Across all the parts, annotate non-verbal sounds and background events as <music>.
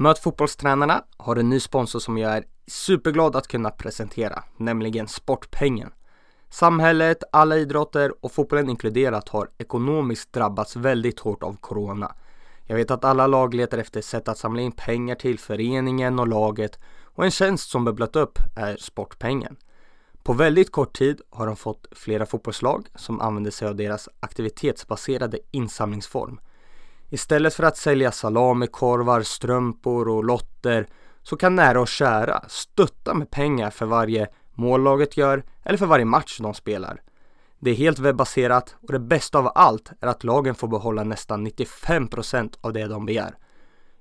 Möt fotbollstränarna har en ny sponsor som jag är superglad att kunna presentera, nämligen Sportpengen. Samhället, alla idrotter och fotbollen inkluderat har ekonomiskt drabbats väldigt hårt av Corona. Jag vet att alla lag letar efter sätt att samla in pengar till föreningen och laget och en tjänst som bubblat upp är Sportpengen. På väldigt kort tid har de fått flera fotbollslag som använder sig av deras aktivitetsbaserade insamlingsform. Istället för att sälja salamikorvar, strumpor och lotter så kan nära och kära stötta med pengar för varje mål laget gör eller för varje match de spelar. Det är helt webbaserat och det bästa av allt är att lagen får behålla nästan 95% av det de begär.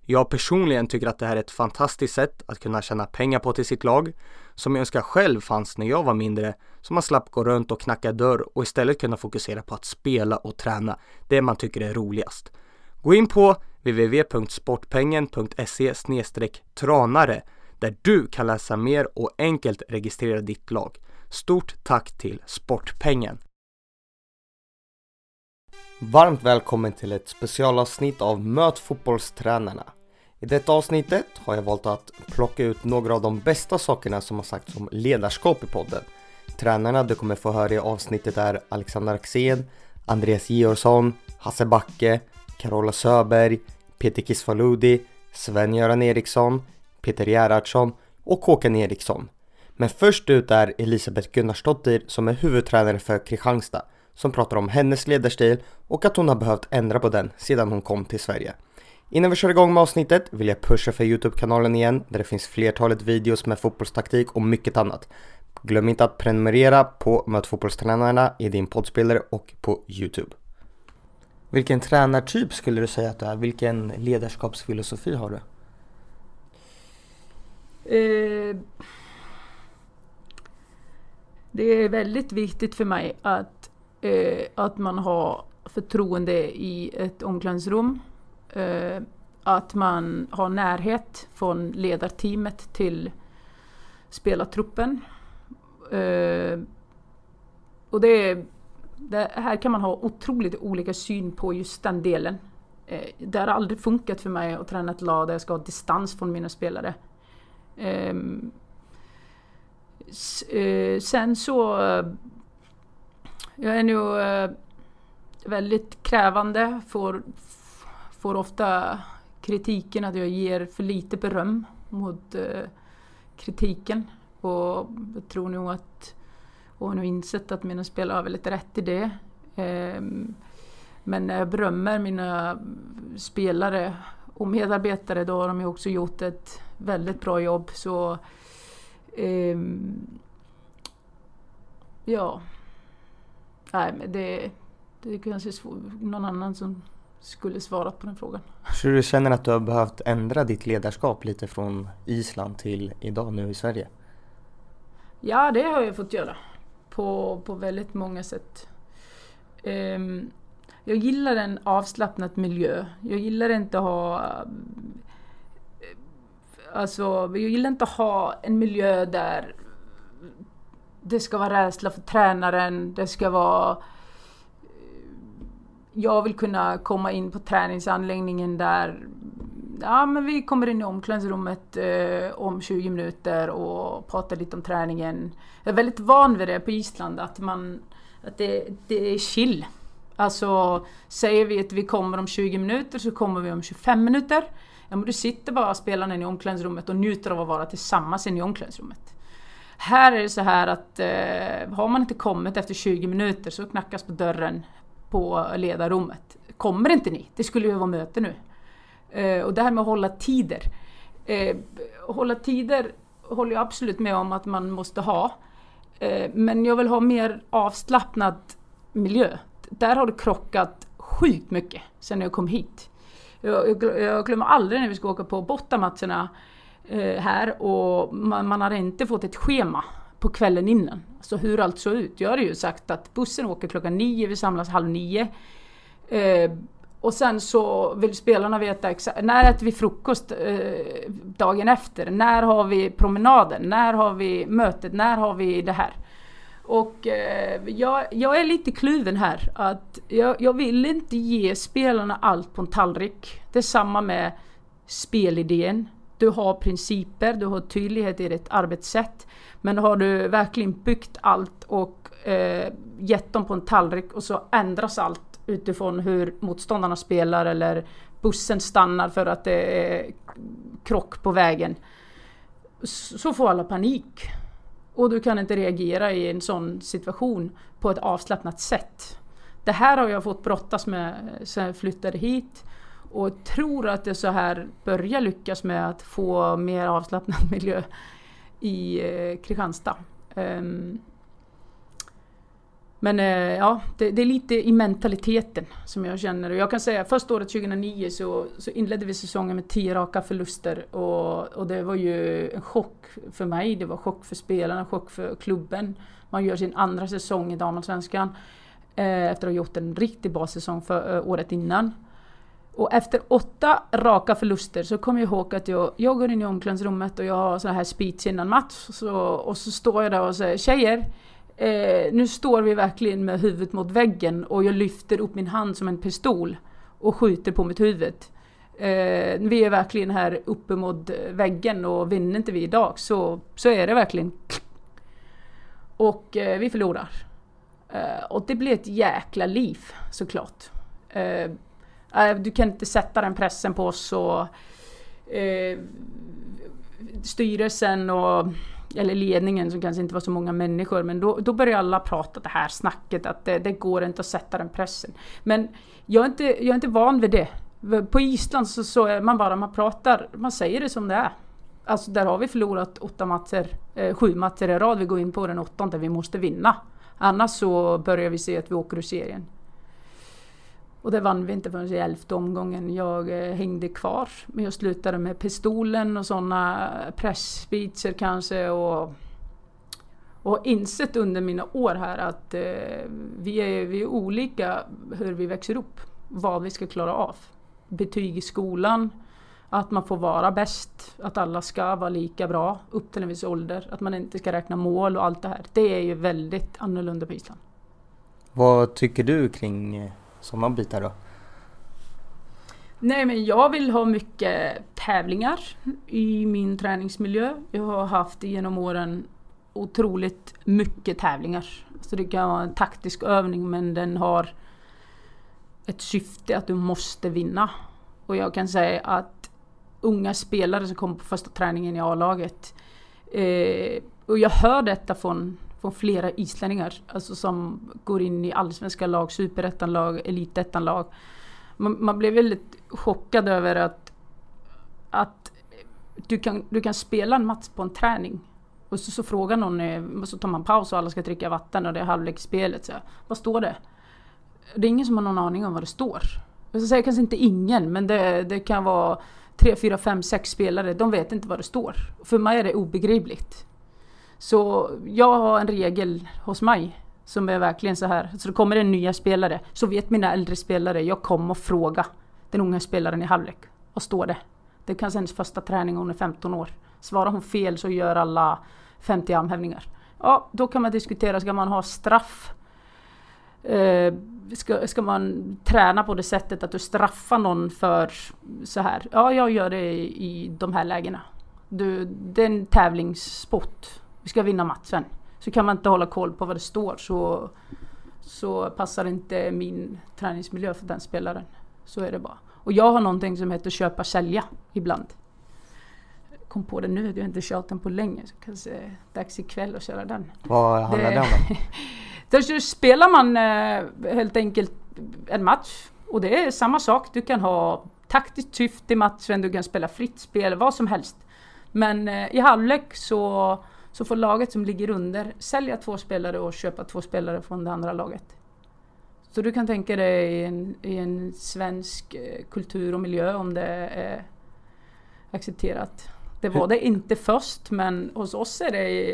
Jag personligen tycker att det här är ett fantastiskt sätt att kunna tjäna pengar på till sitt lag som jag önskar själv fanns när jag var mindre så man slapp gå runt och knacka dörr och istället kunna fokusera på att spela och träna det man tycker är roligast. Gå in på www.sportpengen.se tranare där du kan läsa mer och enkelt registrera ditt lag. Stort tack till Sportpengen! Varmt välkommen till ett specialavsnitt av Möt fotbollstränarna. I detta avsnittet har jag valt att plocka ut några av de bästa sakerna som har sagts om ledarskap i podden. Tränarna du kommer få höra i avsnittet är Alexander Axén, Andreas Georgsson, Hasse Backe, Carola Söberg, Peter Kisvaludi, Sven-Göran Eriksson, Peter Gerhardsson och Håkan Eriksson. Men först ut är Elisabeth Gunnarsdottir som är huvudtränare för Kristianstad som pratar om hennes ledarstil och att hon har behövt ändra på den sedan hon kom till Sverige. Innan vi kör igång med avsnittet vill jag pusha för Youtube-kanalen igen där det finns flertalet videos med fotbollstaktik och mycket annat. Glöm inte att prenumerera på Möt fotbollstränarna i din poddspelare och på Youtube. Vilken tränartyp skulle du säga att du är? Vilken ledarskapsfilosofi har du? Eh, det är väldigt viktigt för mig att, eh, att man har förtroende i ett omklädningsrum. Eh, att man har närhet från ledarteamet till spelartruppen. Eh, och det, är, det här kan man ha otroligt olika syn på just den delen. Eh, det har aldrig funkat för mig att träna ett lag där jag ska ha distans från mina spelare. Ehm, eh, sen så... Eh, jag är nog väldigt krävande. Får, får ofta kritiken att jag ger för lite beröm mot kritiken. Och jag tror nog att och har nog insett att mina spelare har väldigt rätt i det. Ehm, men när jag berömmer mina spelare och medarbetare då har de ju också gjort ett väldigt bra jobb. Så eh, Ja. Nej men det, det är kanske någon annan som skulle svara på den frågan. Så du känner att du har behövt ändra ditt ledarskap lite från Island till idag nu i Sverige? Ja det har jag fått göra. På, på väldigt många sätt. Um, jag gillar en avslappnad miljö. Jag gillar inte att ha eh, Alltså, jag gillar inte att ha en miljö där det ska vara rädsla för tränaren, det ska vara... Eh, jag vill kunna komma in på träningsanläggningen där ja, men vi kommer in i omklädningsrummet eh, om 20 minuter och pratar lite om träningen. Jag är väldigt van vid det på Island, att, man, att det, det är chill. Alltså, säger vi att vi kommer om 20 minuter så kommer vi om 25 minuter. Ja, men du sitter bara spelarna i omklädningsrummet och njuter av att vara tillsammans i omklädningsrummet. Här är det så här att eh, har man inte kommit efter 20 minuter så knackas på dörren på ledarrummet. Kommer inte ni? Det skulle ju vara möte nu. Eh, och det här med att hålla tider. Eh, hålla tider håller jag absolut med om att man måste ha. Eh, men jag vill ha mer avslappnad miljö. Där har det krockat sjukt mycket sen jag kom hit. Jag, jag, jag glömmer aldrig när vi ska åka på bortamatcherna eh, här och man, man har inte fått ett schema på kvällen innan. Så hur allt såg ut. Jag hade ju sagt att bussen åker klockan nio, vi samlas halv nio. Eh, och sen så vill spelarna veta exakt, när äter vi frukost eh, dagen efter? När har vi promenaden? När har vi mötet? När har vi det här? Och eh, jag, jag, är lite kluven här. Att jag, jag, vill inte ge spelarna allt på en tallrik. Det är samma med spelidén. Du har principer, du har tydlighet i ditt arbetssätt. Men har du verkligen byggt allt och eh, gett dem på en tallrik och så ändras allt utifrån hur motståndarna spelar eller bussen stannar för att det är krock på vägen. Så får alla panik. Och du kan inte reagera i en sån situation på ett avslappnat sätt. Det här har jag fått brottas med sedan jag flyttade hit och tror att det så här börjar lyckas med att få mer avslappnad <laughs> miljö i eh, Kristianstad. Um, men eh, ja, det, det, är lite i mentaliteten som jag känner. Jag kan säga första året 2009 så, så inledde vi säsongen med 10 raka förluster och, och det var ju en chock för mig. Det var chock för spelarna, chock för klubben. Man gör sin andra säsong i damallsvenskan eh, efter att ha gjort en riktigt bra säsong för eh, året innan. Och efter åtta raka förluster så kommer jag ihåg att jag, jag går in i omklädningsrummet och jag har så här speech innan match. Så, och så står jag där och säger Tjejer, eh, nu står vi verkligen med huvudet mot väggen och jag lyfter upp min hand som en pistol och skjuter på mitt huvud. Eh, vi är verkligen här uppe mot väggen och vinner inte vi idag så, så är det verkligen Och eh, vi förlorar. Eh, och det blir ett jäkla liv såklart. Eh, eh du kan inte sätta den pressen på oss och eh, styrelsen och eller ledningen som kanske inte var så många människor, men då, då började alla prata det här snacket att det, det, går inte att sätta den pressen. Men jag är inte, jag är inte van vid det. På Island så, så är man bara, man pratar, man säger det som det är. Alltså där har vi förlorat åtta matcher, eh, sju matcher i rad, vi går in på den åttonde, vi måste vinna. Annars så börjar vi se att vi åker ur serien. Och det vann vi inte förrän i elfte omgången. Jag eh, hängde kvar. Men jag slutade med pistolen och sådana pressspeecher kanske. Och, och insett under mina år här att eh, vi, är, vi är olika hur vi växer upp. Vad vi ska klara av. Betyg i skolan. Att man får vara bäst. Att alla ska vara lika bra upp till en viss ålder. Att man inte ska räkna mål och allt det här. Det är ju väldigt annorlunda på Island. Vad tycker du kring eh, sådana bitar då? Nej men jag vill ha mycket tävlingar i min träningsmiljö. Jag har haft genom åren otroligt mycket tävlingar. Så det kan vara en taktisk övning men den har ett syfte att du måste vinna. Och jag kan säga att unga spelare som kommer på första träningen i A-laget eh, och jag hör detta från från flera islänningar. Alltså som går in i allsvenska lag, superettanlag, elitettanlag. Man, man blev väldigt chockad över att, att du, kan, du kan spela en match på en träning. Och så, så frågar någon, eh, och så tar man paus och alla ska dricka vatten och det är halvlek i spelet. Så, vad står det? Det är ingen som har någon aning om vad det står. Jag ska säga kanske inte ingen, men det, det kan vara tre, fyra, fem, sex spelare. De vet inte vad det står. För mig är det obegripligt. Så jag har en regel hos mig som är verkligen så här. Så det kommer en nya spelare så vet mina äldre spelare, jag kommer och fråga den unga spelaren i halvlek. Vad står det? Det är kanske hennes första träning hon är 15 år. Svarar hon fel så gör alla 50 armhävningar. Ja, då kan man diskutera, ska man ha straff? Eh, ska, ska man träna på det sättet att du straffar någon för så här? Ja, jag gör det i, i de här lägena. Du, det är en tävlingssport vi ska vinna matchen. Så kan man inte hålla koll på vad det står så, så passar inte min träningsmiljö för den spelaren. Så är det bara. Och jag har någonting som heter köpa sälja ibland. Kom på det nu, du har inte kört den på länge. Så kanske dags ikväll att köra den. Vad handlar det, om <laughs> då? då spelar man eh, helt enkelt en match. Och det är samma sak. Du kan ha taktiskt syfte i matchen, du kan spela fritt spel, vad som helst. Men eh, i halvlek så så får laget som ligger under sälja två spelare och köpa två spelare från det andra laget. Så du kan tänka dig i en, i en svensk eh, kultur och miljö om det är accepterat. Det var det inte först men hos oss är det,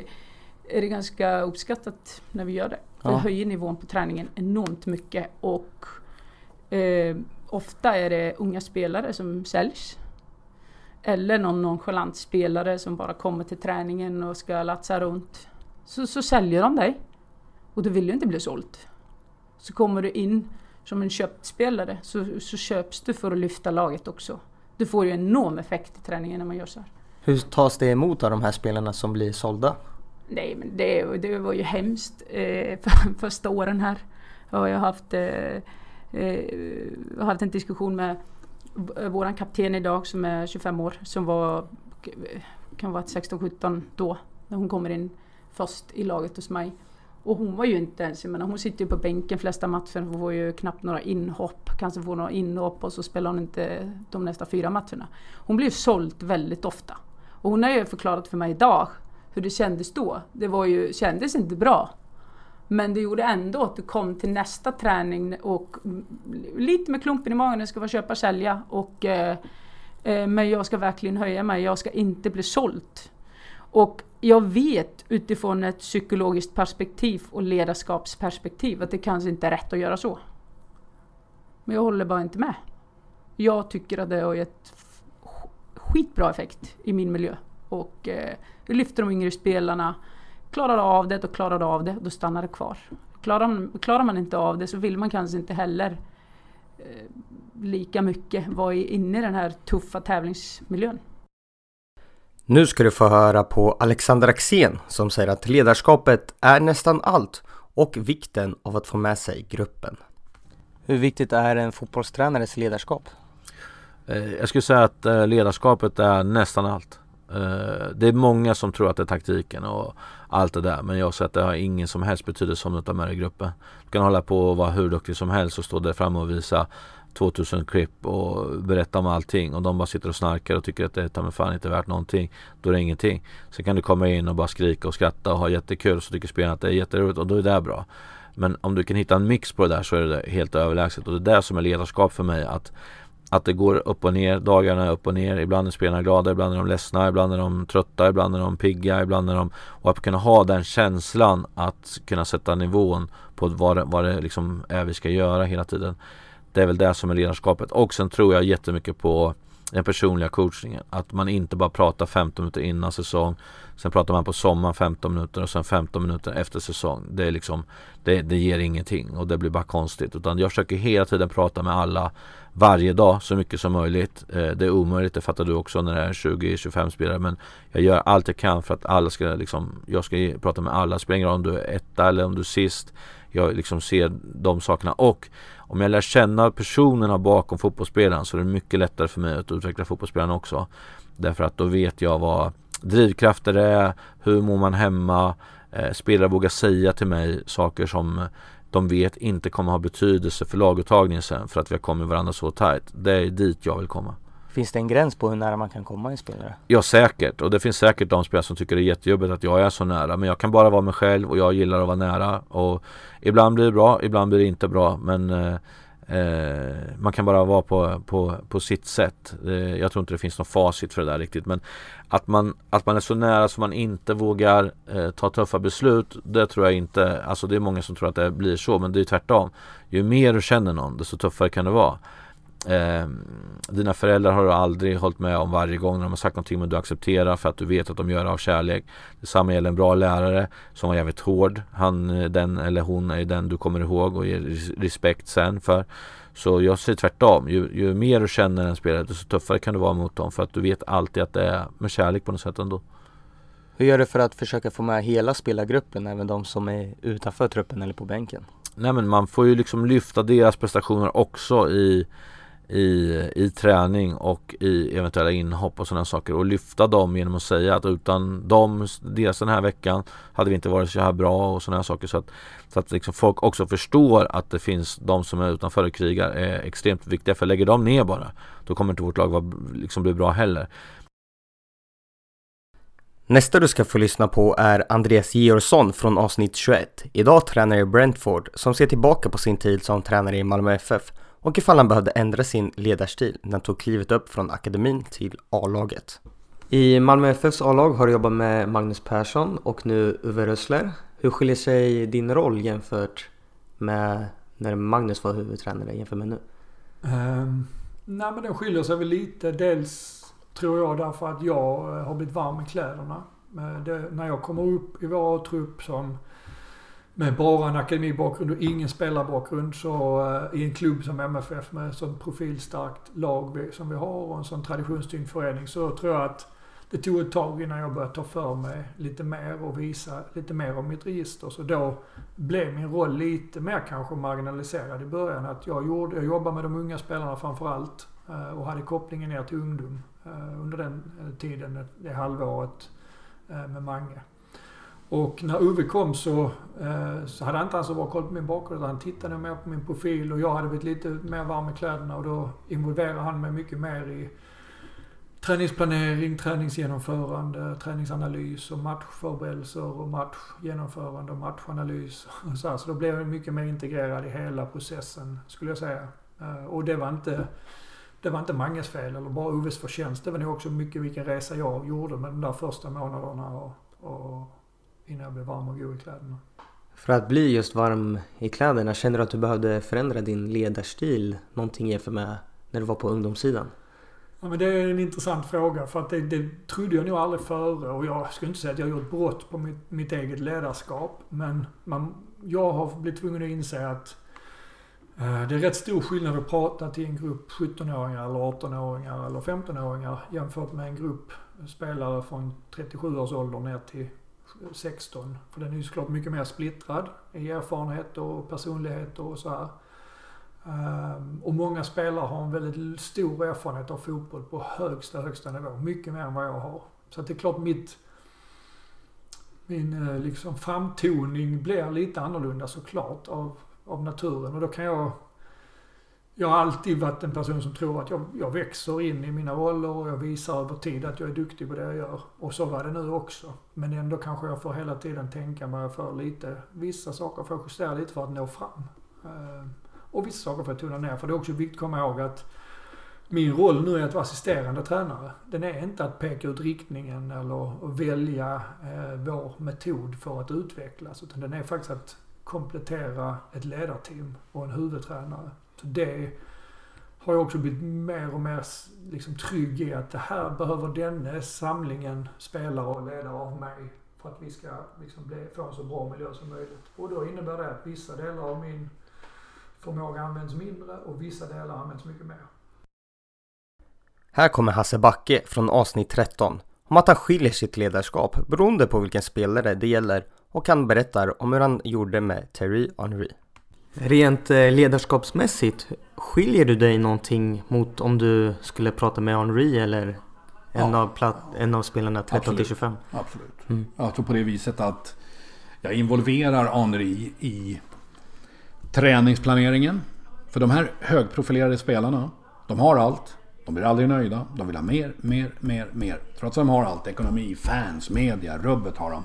är det ganska uppskattat när vi gör det. Ja. Det höjer nivån på träningen enormt mycket och eh, ofta är det unga spelare som säljs eller någon nonchalant spelare som bara kommer till träningen och ska latsa runt. Så, så säljer de dig. Och du vill ju inte bli såld. Så kommer du in som en köpt spelare så, så köps du för att lyfta laget också. Du får ju enorm effekt i träningen när man gör så här. Hur tas det emot av de här spelarna som blir sålda? Nej, men det, det var ju hemskt eh, för, <laughs> första åren här. Och jag har haft, eh, eh, haft en diskussion med Eh, våran kapten idag som är 25 år som var kan vara 16-17 då när hon kommer in först i laget hos mig. Och hon var ju inte ens, jag menar hon sitter ju på bänken flesta matcher, hon får ju knappt några inhopp, kanske får några inhopp och så spelar hon inte de nästa fyra matcherna. Hon blir ju såld väldigt ofta. Och hon har ju förklarat för mig idag hur det kändes då. Det var ju, kändes inte bra. Men det gjorde ändå att du kom till nästa träning och lite med klumpen i magen, jag ska vara köpa sälja och eh, eh, men jag ska verkligen höja mig, jag ska inte bli såld. Och jag vet utifrån ett psykologiskt perspektiv och ledarskapsperspektiv att det kanske inte är rätt att göra så. Men jag håller bara inte med. Jag tycker att det har gett skitbra effekt i min miljö. Och eh, lyfter de yngre spelarna. Klarar av det, då klarar du av det, då stannar det kvar. Klarar man, klarar man inte av det så vill man kanske inte heller eh, lika mycket vara inne i den här tuffa tävlingsmiljön. Nu ska du få höra på Alexander Axén som säger att ledarskapet är nästan allt och vikten av att få med sig gruppen. Hur viktigt är en fotbollstränares ledarskap? Eh, jag skulle säga att eh, ledarskapet är nästan allt. Eh, det är många som tror att det är taktiken och allt det där men jag säger att det har ingen som helst betydelse om du tar med dig i gruppen. Du kan hålla på och vara hur duktig som helst och stå där framme och visa 2000 klipp och berätta om allting och de bara sitter och snarkar och tycker att det är fan inte värt någonting. Då är det ingenting. Sen kan du komma in och bara skrika och skratta och ha jättekul så tycker spelarna att det är jätteroligt och då är det bra. Men om du kan hitta en mix på det där så är det helt överlägset och det är det som är ledarskap för mig. Att att det går upp och ner, dagarna är upp och ner. Ibland är spelarna glada, ibland är de ledsna, ibland är de trötta, ibland är de pigga, ibland är de... Och att kunna ha den känslan att kunna sätta nivån på vad det, vad det liksom är vi ska göra hela tiden. Det är väl det som är ledarskapet. Och sen tror jag jättemycket på den personliga coachningen. Att man inte bara pratar 15 minuter innan säsong. Sen pratar man på sommaren 15 minuter och sen 15 minuter efter säsong. Det är liksom det, det ger ingenting och det blir bara konstigt. Utan jag försöker hela tiden prata med alla varje dag så mycket som möjligt. Eh, det är omöjligt, det fattar du också när det är 20-25 spelare. Men jag gör allt jag kan för att alla ska liksom, jag ska prata med alla. Spelar ingen roll om du är etta eller om du är sist. Jag liksom ser de sakerna och om jag lär känna personerna bakom fotbollsspelaren så är det mycket lättare för mig att utveckla fotbollsspelaren också. Därför att då vet jag vad drivkrafter är, hur mår man hemma, eh, spelare vågar säga till mig saker som de vet inte kommer ha betydelse för laguttagningen sen för att vi har kommit varandra så tajt. Det är dit jag vill komma. Finns det en gräns på hur nära man kan komma en spelare? Ja säkert och det finns säkert de spelare som tycker det är jättejobbigt att jag är så nära men jag kan bara vara mig själv och jag gillar att vara nära och ibland blir det bra, ibland blir det inte bra men eh, Eh, man kan bara vara på, på, på sitt sätt. Eh, jag tror inte det finns något facit för det där riktigt men att man, att man är så nära så man inte vågar eh, ta tuffa beslut det tror jag inte, alltså det är många som tror att det blir så men det är tvärtom. Ju mer du känner någon desto tuffare kan det vara. Eh, dina föräldrar har du aldrig hållit med om varje gång när de har sagt någonting men du accepterar för att du vet att de gör det av kärlek. Detsamma gäller en bra lärare som var jävligt hård. Han, den eller hon är den du kommer ihåg och ger respekt sen för. Så jag säger tvärtom. Ju, ju mer du känner en spelare desto tuffare kan du vara mot dem för att du vet alltid att det är med kärlek på något sätt ändå. Hur gör du för att försöka få med hela spelargruppen, även de som är utanför truppen eller på bänken? Nej men man får ju liksom lyfta deras prestationer också i i, i träning och i eventuella inhopp och sådana saker och lyfta dem genom att säga att utan dem, dels den här veckan hade vi inte varit så här bra och sådana saker så att, så att liksom folk också förstår att det finns de som är utanför och krigar är extremt viktiga för lägger de ner bara då kommer inte vårt lag vara, liksom bli bra heller. Nästa du ska få lyssna på är Andreas Georgsson från avsnitt 21. Idag tränar i Brentford som ser tillbaka på sin tid som tränare i Malmö FF och ifall han behövde ändra sin ledarstil när han tog klivet upp från akademin till A-laget. I Malmö FFs A-lag har du jobbat med Magnus Persson och nu Uwe Rössler. Hur skiljer sig din roll jämfört med när Magnus var huvudtränare jämfört med nu? Um, nej men den skiljer sig väl lite. Dels tror jag därför att jag har blivit varm i kläderna. Det, när jag kommer upp i vår trupp som med bara en akademibakgrund och ingen spelarbakgrund så uh, i en klubb som MFF med ett sånt profilstarkt lag som vi har och en sån traditionstyngd förening så tror jag att det tog ett tag innan jag började ta för mig lite mer och visa lite mer om mitt register. Så då blev min roll lite mer kanske marginaliserad i början. Att jag, gjorde, jag jobbade med de unga spelarna framför allt eh, och hade kopplingen ner till ungdom eh, under den tiden, det halvåret med Mange. Och när Uwe kom så, eh, så hade han inte alls så bra koll på min bakgrund. Han tittade mer på min profil och jag hade blivit lite mer varm i kläderna och då involverade han mig mycket mer i träningsplanering, träningsgenomförande, träningsanalys och matchförberedelser och matchgenomförande och matchanalys. Och <laughs> så, här. så då blev jag mycket mer integrerad i hela processen skulle jag säga. Eh, och det var inte det var inte Manges fel eller bara Uves förtjänst. Det var nog också mycket vilken resa jag gjorde med de där första månaderna och, och innan jag blev varm och god i kläderna. För att bli just varm i kläderna, känner du att du behövde förändra din ledarstil någonting jämfört med när du var på ungdomssidan? Ja, men det är en intressant fråga för att det, det trodde jag nog aldrig före och jag skulle inte säga att jag gjort brott på mitt, mitt eget ledarskap. Men man, jag har blivit tvungen att inse att eh, det är rätt stor skillnad att prata till en grupp 17-åringar eller 18-åringar eller 15-åringar jämfört med en grupp spelare från 37 års ålder ner till 16. För den är ju såklart mycket mer splittrad i erfarenhet och personlighet och så här. Ehm, och många spelare har en väldigt stor erfarenhet av fotboll på högsta, högsta nivå. Mycket mer än vad jag har. Så att det är klart mitt, min eh, liksom framtoning blir lite annorlunda såklart av, av naturen. Och då kan jag jag har alltid varit en person som tror att jag, jag växer in i mina roller och jag visar över tid att jag är duktig på det jag gör. Och så var det nu också. Men ändå kanske jag får hela tiden tänka mig för lite. Vissa saker får jag justera lite för att nå fram. Ehm, och vissa saker får jag tona ner. För det är också viktigt att komma ihåg att min roll nu är att vara assisterande tränare. Den är inte att peka ut riktningen eller välja eh, vår metod för att utvecklas. Utan den är faktiskt att komplettera ett ledarteam och en huvudtränare. Så det har jag också blivit mer och mer liksom trygg i att det här behöver denna samlingen spelare och ledare av mig för att vi ska liksom bli, få en så bra miljö som möjligt. Och då innebär det att vissa delar av min förmåga används mindre och vissa delar används mycket mer. Här kommer Hasse Backe från avsnitt 13 om att han skiljer sitt ledarskap beroende på vilken spelare det gäller och han berättar om hur han gjorde med Terry Henry. Rent eh, ledarskapsmässigt, skiljer du dig någonting mot om du skulle prata med Henry eller en, ja. av, en av spelarna 13 till 25? Absolut. Mm. Jag tror på det viset att jag involverar Henry i träningsplaneringen. För de här högprofilerade spelarna, de har allt. De blir aldrig nöjda. De vill ha mer, mer, mer, mer. Trots att de har allt. Ekonomi, fans, media, rubbet har de.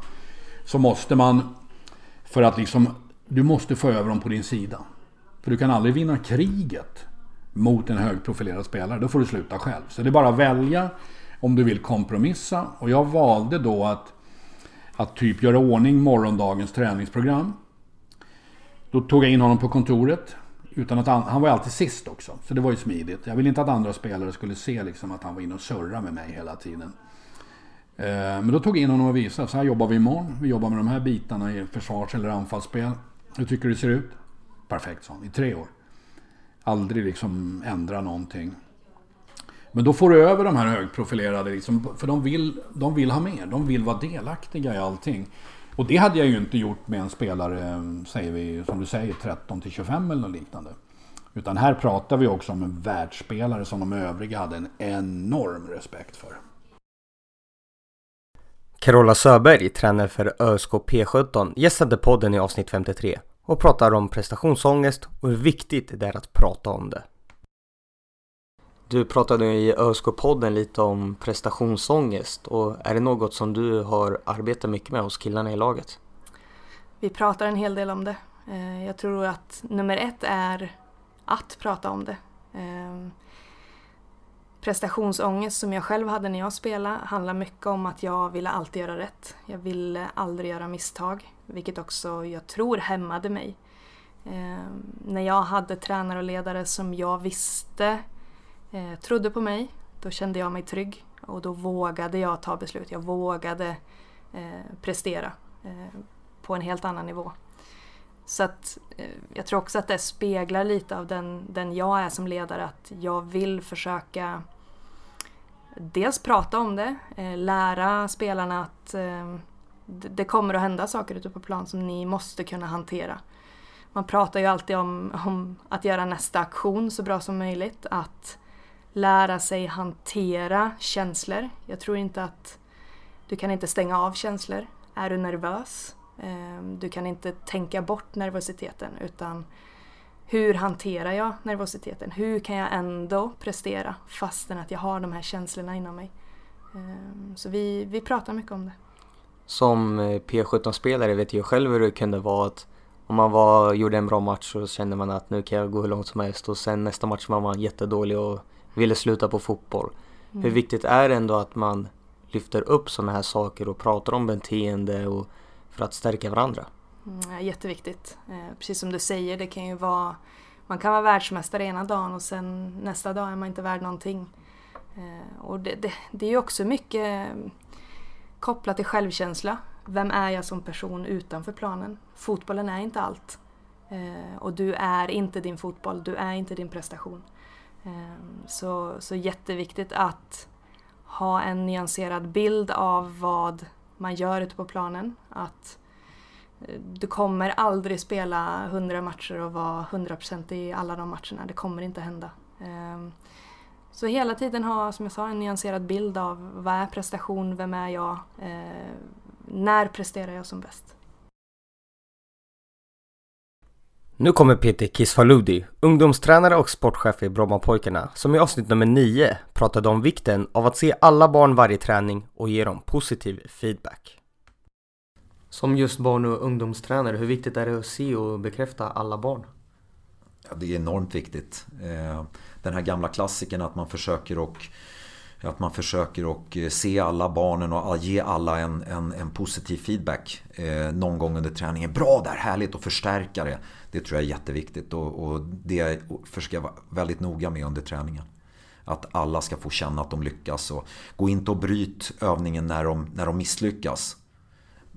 Så måste man, för att liksom du måste få över dem på din sida. För du kan aldrig vinna kriget mot en högprofilerad spelare. Då får du sluta själv. Så det är bara att välja om du vill kompromissa. Och jag valde då att, att typ göra ordning morgondagens träningsprogram. Då tog jag in honom på kontoret. Utan att han, han var alltid sist också. Så det var ju smidigt. Jag ville inte att andra spelare skulle se liksom att han var inne och surrade med mig hela tiden. Eh, men då tog jag in honom och visade. Så här jobbar vi imorgon. Vi jobbar med de här bitarna i försvars eller anfallsspel. Hur tycker du det ser ut? Perfekt, sa. I tre år. Aldrig liksom ändra någonting. Men då får du över de här högprofilerade, liksom, för de vill, de vill ha mer. De vill vara delaktiga i allting. Och det hade jag ju inte gjort med en spelare, säger vi, som du säger, 13 till 25 eller något liknande. Utan här pratar vi också om en världsspelare som de övriga hade en enorm respekt för. Carola Söberg, tränare för ÖSK P17, gästade podden i avsnitt 53 och pratar om prestationsångest och hur viktigt det är att prata om det. Du pratade i ÖSK-podden lite om prestationsångest och är det något som du har arbetat mycket med hos killarna i laget? Vi pratar en hel del om det. Eh, jag tror att nummer ett är att prata om det. Eh, prestationsångest som jag själv hade när jag spelade handlar mycket om att jag ville alltid göra rätt. Jag ville aldrig göra misstag, vilket också jag tror hämmade mig. Eh, när jag hade tränare och ledare som jag visste eh, trodde på mig, då kände jag mig trygg och då vågade jag ta beslut. Jag vågade eh, prestera eh, på en helt annan nivå. Så att eh, jag tror också att det speglar lite av den, den jag är som ledare, att jag vill försöka dels prata om det, eh, lära spelarna att eh, det kommer att hända saker ute på plan som ni måste kunna hantera. Man pratar ju alltid om, om att göra nästa aktion så bra som möjligt, att lära sig hantera känslor. Jag tror inte att du kan inte stänga av känslor. Är du nervös? Ehm, du kan inte tänka bort nervositeten utan hur hanterar jag nervositeten? Hur kan jag ändå prestera fastän att jag har de här känslorna inom mig? Ehm, så vi, vi pratar mycket om det. Som eh, P17-spelare vet jag själv hur det kunde vara att om man var, gjorde en bra match så kände man att nu kan jag gå hur långt som helst och sen nästa match var man jättedålig och ville sluta på fotboll. Mm. Hur viktigt är det ändå att man lyfter upp sådana här saker och pratar om beteende och för att stärka varandra? Mm, jätteviktigt. Eh, precis som du säger, det kan ju vara man kan vara världsmästare ena dagen och sen nästa dag är man inte värd någonting. Eh, och det, det, det är ju också mycket kopplat till självkänsla. Vem är jag som person utanför planen? Fotbollen är inte allt. Eh, och du är inte din fotboll, du är inte din prestation. Eh, så, så jätteviktigt att ha en nyanserad bild av vad man gör ute på planen. Att eh, du kommer aldrig spela 100 matcher och vara 100% i alla de matcherna. Det kommer inte hända. Eh, så hela tiden ha, som jag sa, en nyanserad bild av vad är prestation, vem är jag, eh, när presterar jag som bäst. Nu kommer Peter Kisfaludi, ungdomstränare och sportchef i Brommapojkarna, som i avsnitt nummer 9 pratade om vikten av att se alla barn varje träning och ge dem positiv feedback. Som just barn och ungdomstränare, hur viktigt är det att se och bekräfta alla barn? Ja, det är enormt viktigt. Eh, den här gamla klassiken att man försöker och att man försöker och eh, se alla barnen och ge alla en, en, en positiv feedback eh, någon gång under träningen. Bra där, härligt och förstärka det. Det tror jag är jätteviktigt och, och det försöker jag vara väldigt noga med under träningen. Att alla ska få känna att de lyckas och gå inte och bryt övningen när de, när de misslyckas.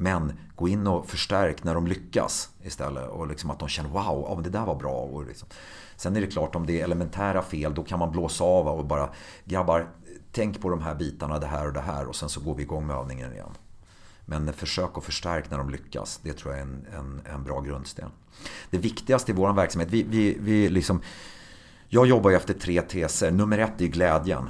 Men gå in och förstärk när de lyckas istället och liksom att de känner wow, ja, det där var bra. Och liksom. Sen är det klart om det är elementära fel då kan man blåsa av och bara grabbar, tänk på de här bitarna, det här och det här och sen så går vi igång med övningen igen. Men försök att förstärka när de lyckas. Det tror jag är en, en, en bra grundsten. Det viktigaste i vår verksamhet, vi, vi, vi liksom, jag jobbar ju efter tre teser. Nummer ett är glädjen.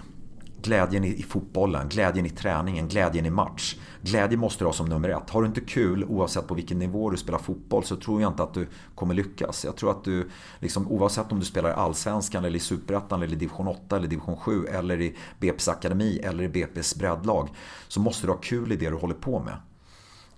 Glädjen i, i fotbollen, glädjen i träningen, glädjen i match. Glädje måste du ha som nummer ett. Har du inte kul oavsett på vilken nivå du spelar fotboll så tror jag inte att du kommer lyckas. Jag tror att du, liksom, oavsett om du spelar i Allsvenskan eller i Superettan eller i Division 8 eller Division 7 eller i BP's akademi eller i BP's breddlag så måste du ha kul i det du håller på med.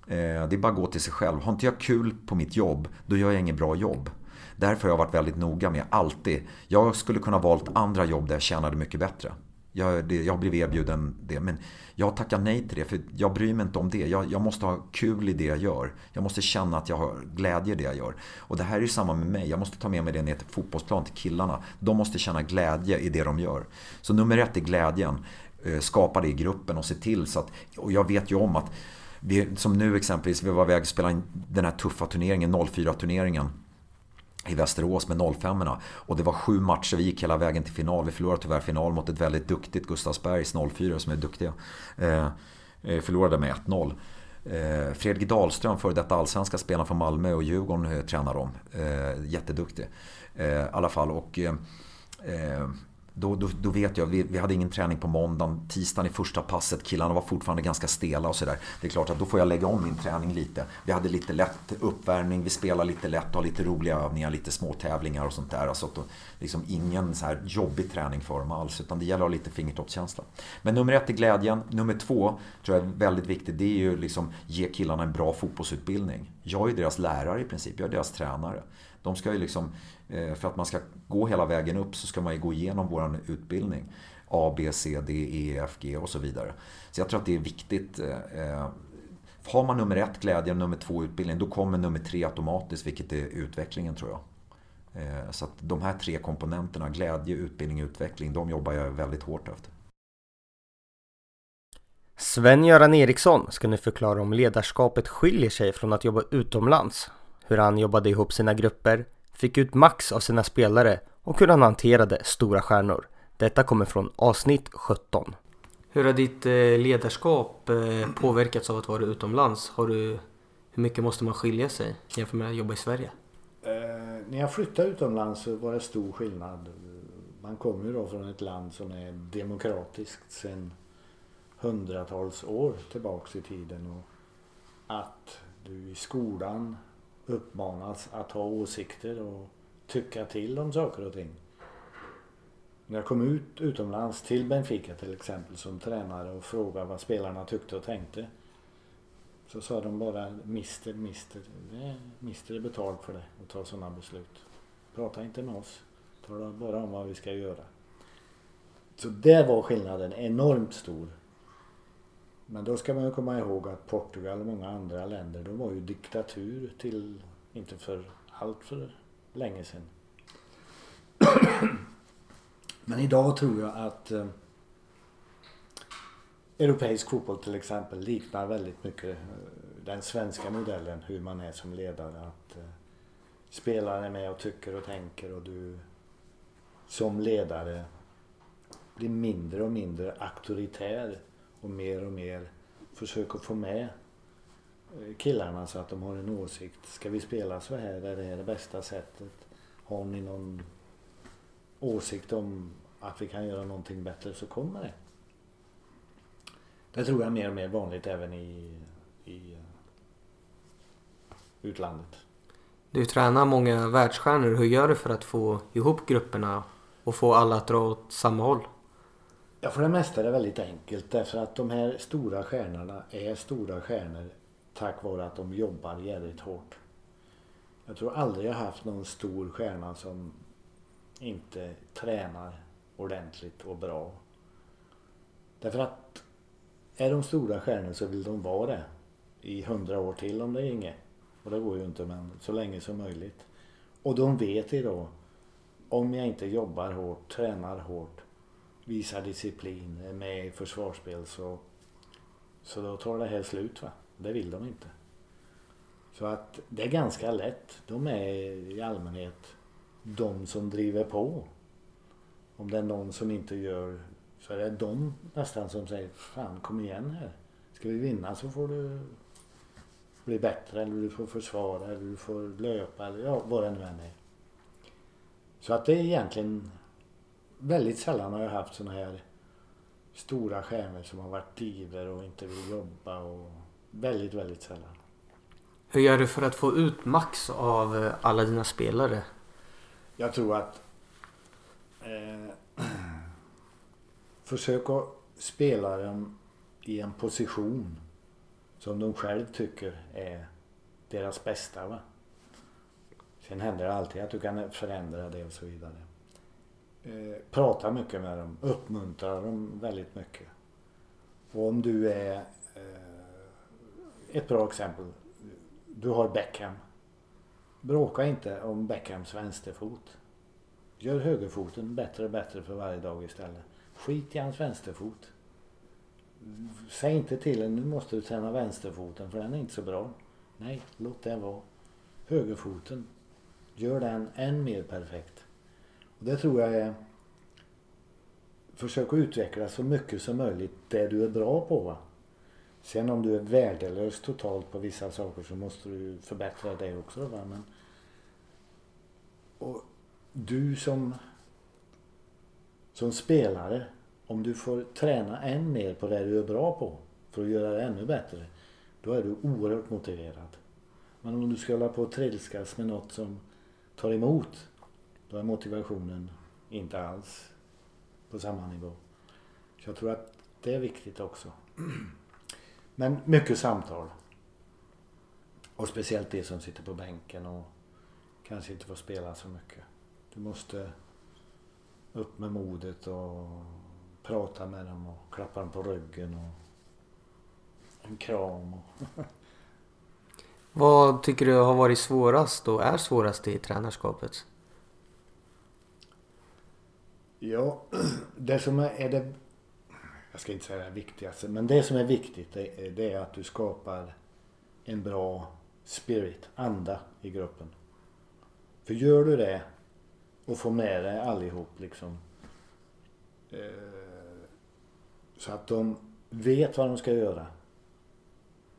Eh, det är bara att gå till sig själv. Har inte jag kul på mitt jobb, då gör jag inget bra jobb. Därför har jag varit väldigt noga med, alltid. Jag skulle kunna valt andra jobb där jag tjänade mycket bättre. Jag, det, jag blev erbjuden det, men jag tackar nej till det för jag bryr mig inte om det. Jag, jag, måste ha kul i det jag gör. Jag måste känna att jag har glädje i det jag gör. Och det här är ju samma med mig. Jag måste ta med mig det ner till fotbollsplan, till killarna. De måste känna glädje i det de gör. Så nummer ett är glädjen. Eh, skapa det i gruppen och se till så att... Och jag vet ju om att vi, som nu exempelvis, vi var iväg och spelade den här tuffa turneringen, 04-turneringen i Västerås med 05 erna Och det var sju matcher, vi gick hela vägen till final. Vi förlorade tyvärr final mot ett väldigt duktigt Gustavsbergs 04 som är duktiga. Eh, eh förlorade med 1-0. Eh, Fredrik Dahlström, före detta allsvenska spelaren från Malmö och Djurgården eh, tränar dem. Eh, jätteduktig. Eh, I alla fall. Och, eh, eh då, då, då, vet jag, vi, vi, hade ingen träning på måndagen, tisdagen i första passet, killarna var fortfarande ganska stela och sådär. Det är klart att då får jag lägga om min träning lite. Vi hade lite lätt uppvärmning, vi spelade lite lätt och har lite roliga övningar, lite små tävlingar och sånt där. Alltså då, liksom ingen så här jobbig träning för dem alls, utan det gäller att ha lite fingertoppskänsla. Men nummer ett är glädjen. Nummer två, tror jag är väldigt viktigt, det är ju liksom ge killarna en bra fotbollsutbildning. Jag är deras lärare i princip, jag är deras tränare. De ska ju liksom, Eh, för att man ska gå hela vägen upp så ska man ju gå igenom vår utbildning. A, B, C, D, E, F, G och så vidare. Så jag tror att det är viktigt. Eh, eh, har man nummer ett glädje och nummer två utbildning, då kommer nummer tre automatiskt, vilket är utvecklingen tror jag. Så att de här tre komponenterna, glädje, utbildning, och utveckling, de jobbar jag väldigt hårt efter. Sven-Göran Eriksson ska nu förklara om ledarskapet skiljer sig från att jobba utomlands hur han jobbade ihop sina grupper, fick ut max av sina spelare och hur han hanterade stora stjärnor. Detta kommer från avsnitt 17. Hur har ditt eh, ledarskap eh, påverkats av att vara utomlands? Har du, hur mycket måste man skilja sig jämfört med att jobba i Sverige? Eh, när jag flyttade utomlands så var det stor skillnad. Man kommer ju då från ett land som är demokratiskt sedan hundratals år tillbaks i tiden. Och att du i skolan uppmanas att ha åsikter och tycka till om saker och ting. När jag kom ut utomlands till Benfica till exempel som tränare och frågade vad spelarna tyckte och tänkte. Så sa de bara Mister, Mister, Mister är betalt för det att ta sådana beslut. Prata inte med oss. Tala bara om vad vi ska göra. Så där var skillnaden enormt stor. Men då ska man komma ihåg att Portugal och många andra länder, de var ju diktatur till inte för allt för länge sedan. <clears throat> Men idag tror jag att eh, europeisk fotboll till exempel liknar väldigt mycket eh, den svenska modellen hur man är som ledare. Att eh, spelaren är med och tycker och tänker och du som ledare blir mindre och mindre auktoritär och mer och mer försöker få med eh, killarna så att de har en åsikt. Ska vi spela så här? Är det här det bästa sättet? Har ni någon åsikt om att vi kan göra någonting bättre så kommer det. Det tror jag är mer och mer vanligt även i, i eh, utlandet. Du tränar många världsstjärnor. Hur gör du för att få ihop grupperna och få alla att dra åt samma håll? Ja, för det mesta är det väldigt enkelt därför att de här stora stjärnorna är stora stjärnor tack vare att de jobbar jävligt hårt. Jag tror aldrig jag haft någon stor stjärna som inte tränar ordentligt och bra. Därför att är de stora stjärnor så vill de vara det i hundra år till om det är inget. Och det går ju inte men så länge som möjligt. Och de vet idag om jag inte jobbar hårt, tränar hårt, visar disciplin, är med i försvarsspel så, så då tar det här slut. Va? Det vill de inte. Så att det är ganska lätt. De är i allmänhet de som driver på. Om det är någon som inte gör så är det de nästan som säger Fan kom igen här. Ska vi vinna så får du bli bättre eller du får försvara eller du får löpa eller ja, vad det nu än är. Så att det är egentligen väldigt sällan har jag haft såna här stora stjärnor som har varit diver och inte vill jobba och väldigt, väldigt sällan. Hur gör du för att få ut max av eh, alla dina spelare? Jag tror att eh, <clears throat> försök att spela dem i en position som de själv tycker är deras bästa. Va? Sen händer det alltid att du kan förändra det och så vidare. Eh, prata mycket med dem, uppmuntra dem väldigt mycket. Och om du är eh, ett bra exempel. Du har Beckham. Bråka inte om Beckhams vänsterfot. Gör högerfoten bättre och bättre för varje dag istället. Skit i hans vänsterfot. Säg inte till honom, nu måste du träna vänsterfoten för den är inte så bra. Nej, låt det vara. Högerfoten. Gör den än mer perfekt. Och det tror jag är... Försök att utveckla så mycket som möjligt det du är bra på. Va? Sen om du är värdelös totalt på vissa saker så måste du förbättra det också. Va? Men, och du som, som spelare, om du får träna än mer på det du är bra på för att göra det ännu bättre, då är du oerhört motiverad. Men om du ska hålla på och trilskas med något som tar emot, då är motivationen inte alls på samma nivå. Så jag tror att det är viktigt också. <clears throat> Men mycket samtal. Och speciellt de som sitter på bänken och kanske inte får spela så mycket. Du måste upp med modet och prata med dem och klappa dem på ryggen och en kram. Och <laughs> Vad tycker du har varit svårast och är svårast i tränarskapet? Ja, <clears throat> det som är det, jag ska inte säga det viktigaste, men det som är viktigt det, det är att du skapar en bra spirit, anda i gruppen. För gör du det och får med dig allihop liksom. Eh, så att de vet vad de ska göra.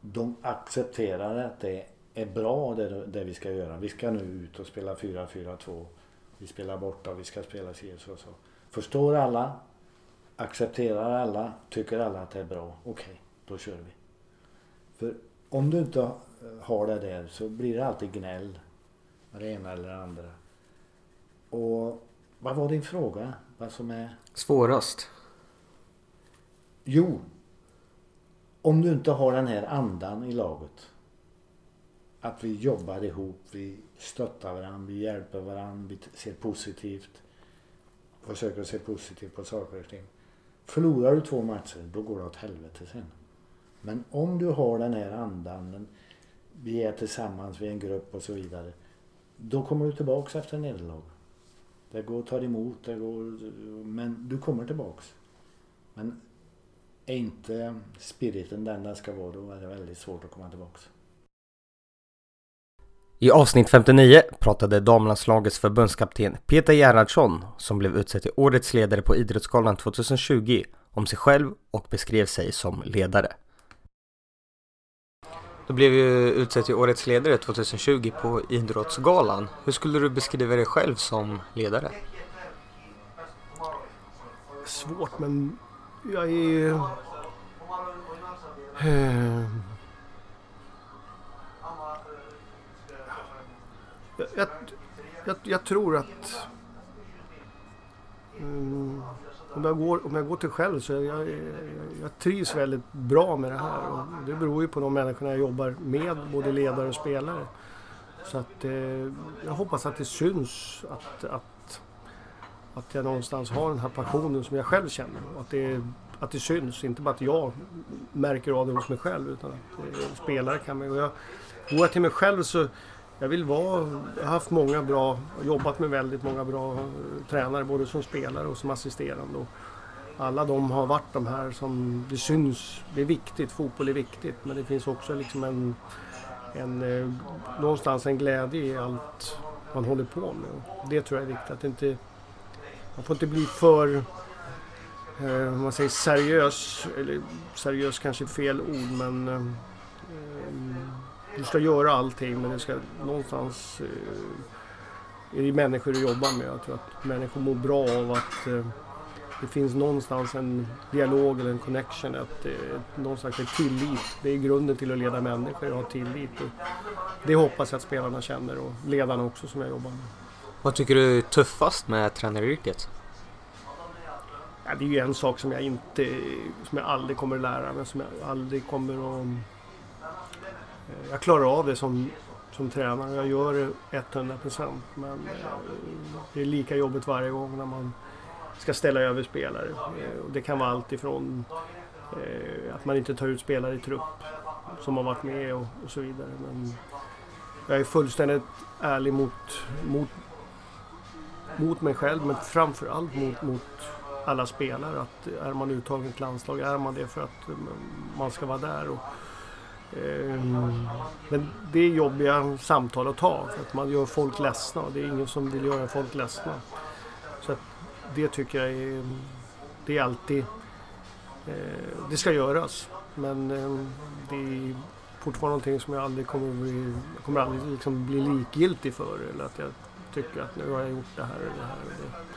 De accepterar att det är bra det, det vi ska göra. Vi ska nu ut och spela 4-4-2. Vi spelar borta och vi ska spela si och så. Förstår alla, accepterar alla, tycker alla att det är bra. Okej, okay, då kör vi. För om du inte har det där så blir det alltid gnäll. Det ena eller det andra. Och vad var din fråga? Vad som är... Svårast? Jo. Om du inte har den här andan i laget. Att vi jobbar ihop, vi stöttar varandra, vi hjälper varandra, vi ser positivt. Försöker se positivt på saker och ting. Förlorar du två matcher, då går det åt helvete sen. Men om du har den här andan, vi är tillsammans, vi är en grupp och så vidare. Då kommer du tillbaks efter nederlag. Det går att ta emot, det går, men du kommer tillbaks. Men är inte spiriten den den ska vara, då är det väldigt svårt att komma tillbaks. I avsnitt 59 pratade damlandslagets förbundskapten Peter Gerhardsson, som blev utsedd till Årets ledare på Idrottsgalan 2020, om sig själv och beskrev sig som ledare. Du blev ju utsedd till Årets ledare 2020 på Idrottsgalan. Hur skulle du beskriva dig själv som ledare? Svårt men jag är... jag, jag, jag, tror att... Um, om jag, går, om jag går till själv så jag, jag, jag trivs väldigt bra med det här. Och det beror ju på de människorna jag jobbar med, både ledare och spelare. Så att eh, jag hoppas att det syns att, att, att jag någonstans har den här passionen som jag själv känner. Och att det, att det syns, inte bara att jag märker av det hos mig själv utan att eh, spelare kan. Och jag, går jag till mig själv så jag vill vara, jag har haft många bra, jobbat med väldigt många bra eh, tränare både som spelare och som assisterande. Och alla de har varit de här som det syns, det är viktigt, fotboll är viktigt men det finns också liksom en, en eh, någonstans en glädje i allt man håller på med. Det tror jag är viktigt, att inte, man får inte bli för eh, man säger seriös, eller seriös kanske är fel ord men eh, du ska göra allting men det ska någonstans eh, är det människor du jobbar med. Jag tror att människor mår bra av att eh, det finns någonstans en dialog eller en connection. Att, eh, någon slags tillit. Det är grunden till att leda människor, att ha tillit. Och det hoppas jag att spelarna känner och ledarna också som jag jobbar med. Vad tycker du är tuffast med tränaryrket? Ja, det är ju en sak som jag inte, som jag aldrig kommer att lära mig, som jag aldrig kommer att Eh, jag klarar av det som, som tränare. Jag gör det 100 procent. Men eh, det är lika jobbigt varje gång när man ska ställa över spelare. Eh, det kan vara allt ifrån att man inte tar ut spelare i trupp som har varit med och, och så vidare. Men jag är fullständigt ärlig mot, mot, mot mig själv men framförallt mot, mot alla spelare. Att är man uttagen till landslag, är man det för att man ska vara där. Och, Ehm, men det är jobbiga samtal att ta för att man gör folk ledsna och det är ingen som vill göra folk ledsna. Så att det tycker jag är, det är alltid, eh, det ska göras. Men ehm, det är fortfarande någonting som jag aldrig kommer, bli, kommer aldrig liksom bli likgiltig för. Eller att jag tycker att nu har jag gjort det här eller det här. Och det.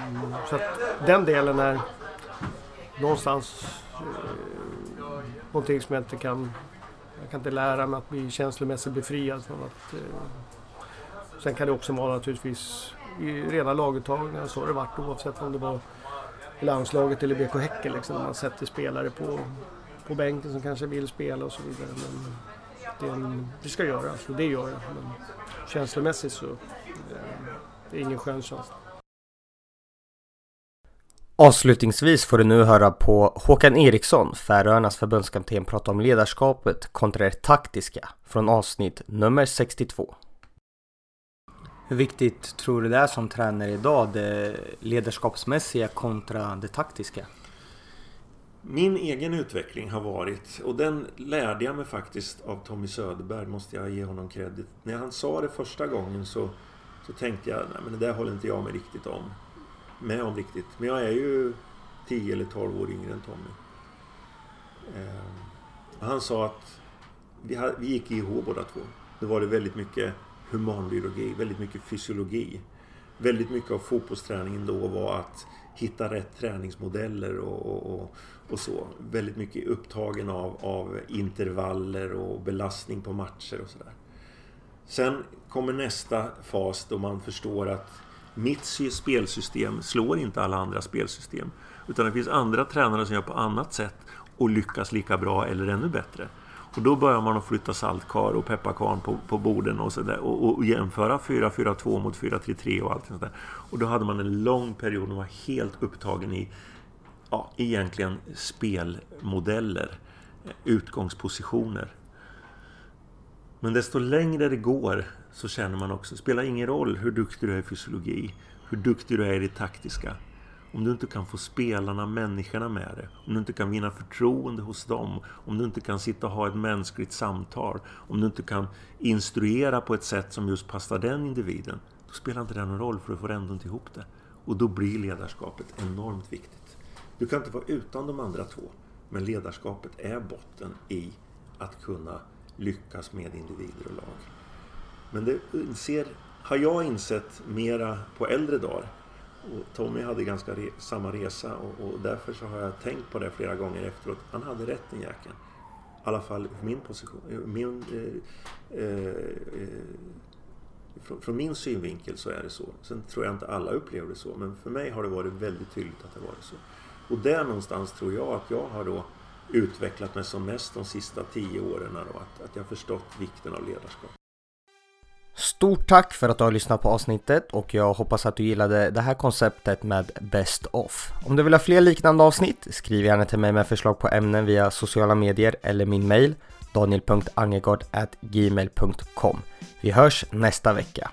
Ehm, så att den delen är någonstans eh, någonting som jag inte kan... Jag kan inte lära mig att bli känslomässigt befriad från att... Eh, sen kan det också vara naturligtvis i rena laguttagningar, så har det varit oavsett om det var i landslaget eller BK Häcken liksom. Man sätter spelare på, på bänken som kanske vill spela och så vidare. Men det, en, det ska göras och det gör jag. Men känslomässigt så eh, det är ingen skön känsla. Avslutningsvis får du nu höra på Håkan Eriksson, Färöarnas förbundskapten, prata om ledarskapet kontra det taktiska från avsnitt nummer 62. Hur viktigt tror du det är som tränare idag, det ledarskapsmässiga kontra det taktiska? min egen utveckling har varit, och den lärde jag mig faktiskt av Tommy Söderberg, måste jag ge honom kredit. När han sa det första gången så, så tänkte jag, nej men det där håller inte jag mig riktigt om. Med om riktigt. Men jag är ju 10 eller 12 år yngre än Tommy. Eh, han sa att vi, hade, vi gick i IH båda två. Då var det väldigt mycket humanbiologi, väldigt mycket fysiologi. Väldigt mycket av fotbollsträningen då var att hitta rätt träningsmodeller och, och, och, och så. Väldigt mycket upptagen av, av intervaller och belastning på matcher och sådär. Sen kommer nästa fas då man förstår att mitt spelsystem slår inte alla andra spelsystem. Utan det finns andra tränare som gör på annat sätt och lyckas lika bra eller ännu bättre. Och då börjar man att flytta saltkar och pepparkarn på, på borden och, så där, och, och jämföra 4-4-2 mot 4-3-3 och allt sånt där. Och då hade man en lång period och var helt upptagen i ja, egentligen spelmodeller, utgångspositioner. Men desto längre det går så känner man också, spelar ingen roll hur duktig du är i fysiologi, hur duktig du är i det taktiska. Om du inte kan få spelarna, människorna med dig, om du inte kan vinna förtroende hos dem, om du inte kan sitta och ha ett mänskligt samtal, om du inte kan instruera på ett sätt som just passar den individen, då spelar inte det någon roll för du får ändå inte ihop det. Och då blir ledarskapet enormt viktigt. Du kan inte vara utan de andra två, men ledarskapet är botten i att kunna lyckas med individer och lag. Men det inser, har jag insett mera på äldre dagar och Tommy hade ganska re samma resa och, och, därför så har jag tänkt på det flera gånger efteråt. Han hade rätt den jäkeln. I alla fall min position. Min, eh, eh, eh, från, från, min synvinkel så är det så. Sen tror jag inte alla upplever det så. Men för mig har det varit väldigt tydligt att det varit så. Och där någonstans tror jag att jag har då utvecklat mig som mest de sista tio åren. Då, att, att jag förstått vikten av ledarskap. Stort tack för att du har lyssnat på avsnittet och jag hoppas att du gillade det här konceptet med Best of. Om du vill ha fler liknande avsnitt, skriv gärna till mig med förslag på ämnen via sociala medier eller min mail daniel.angegard.gmail.com Vi hörs nästa vecka.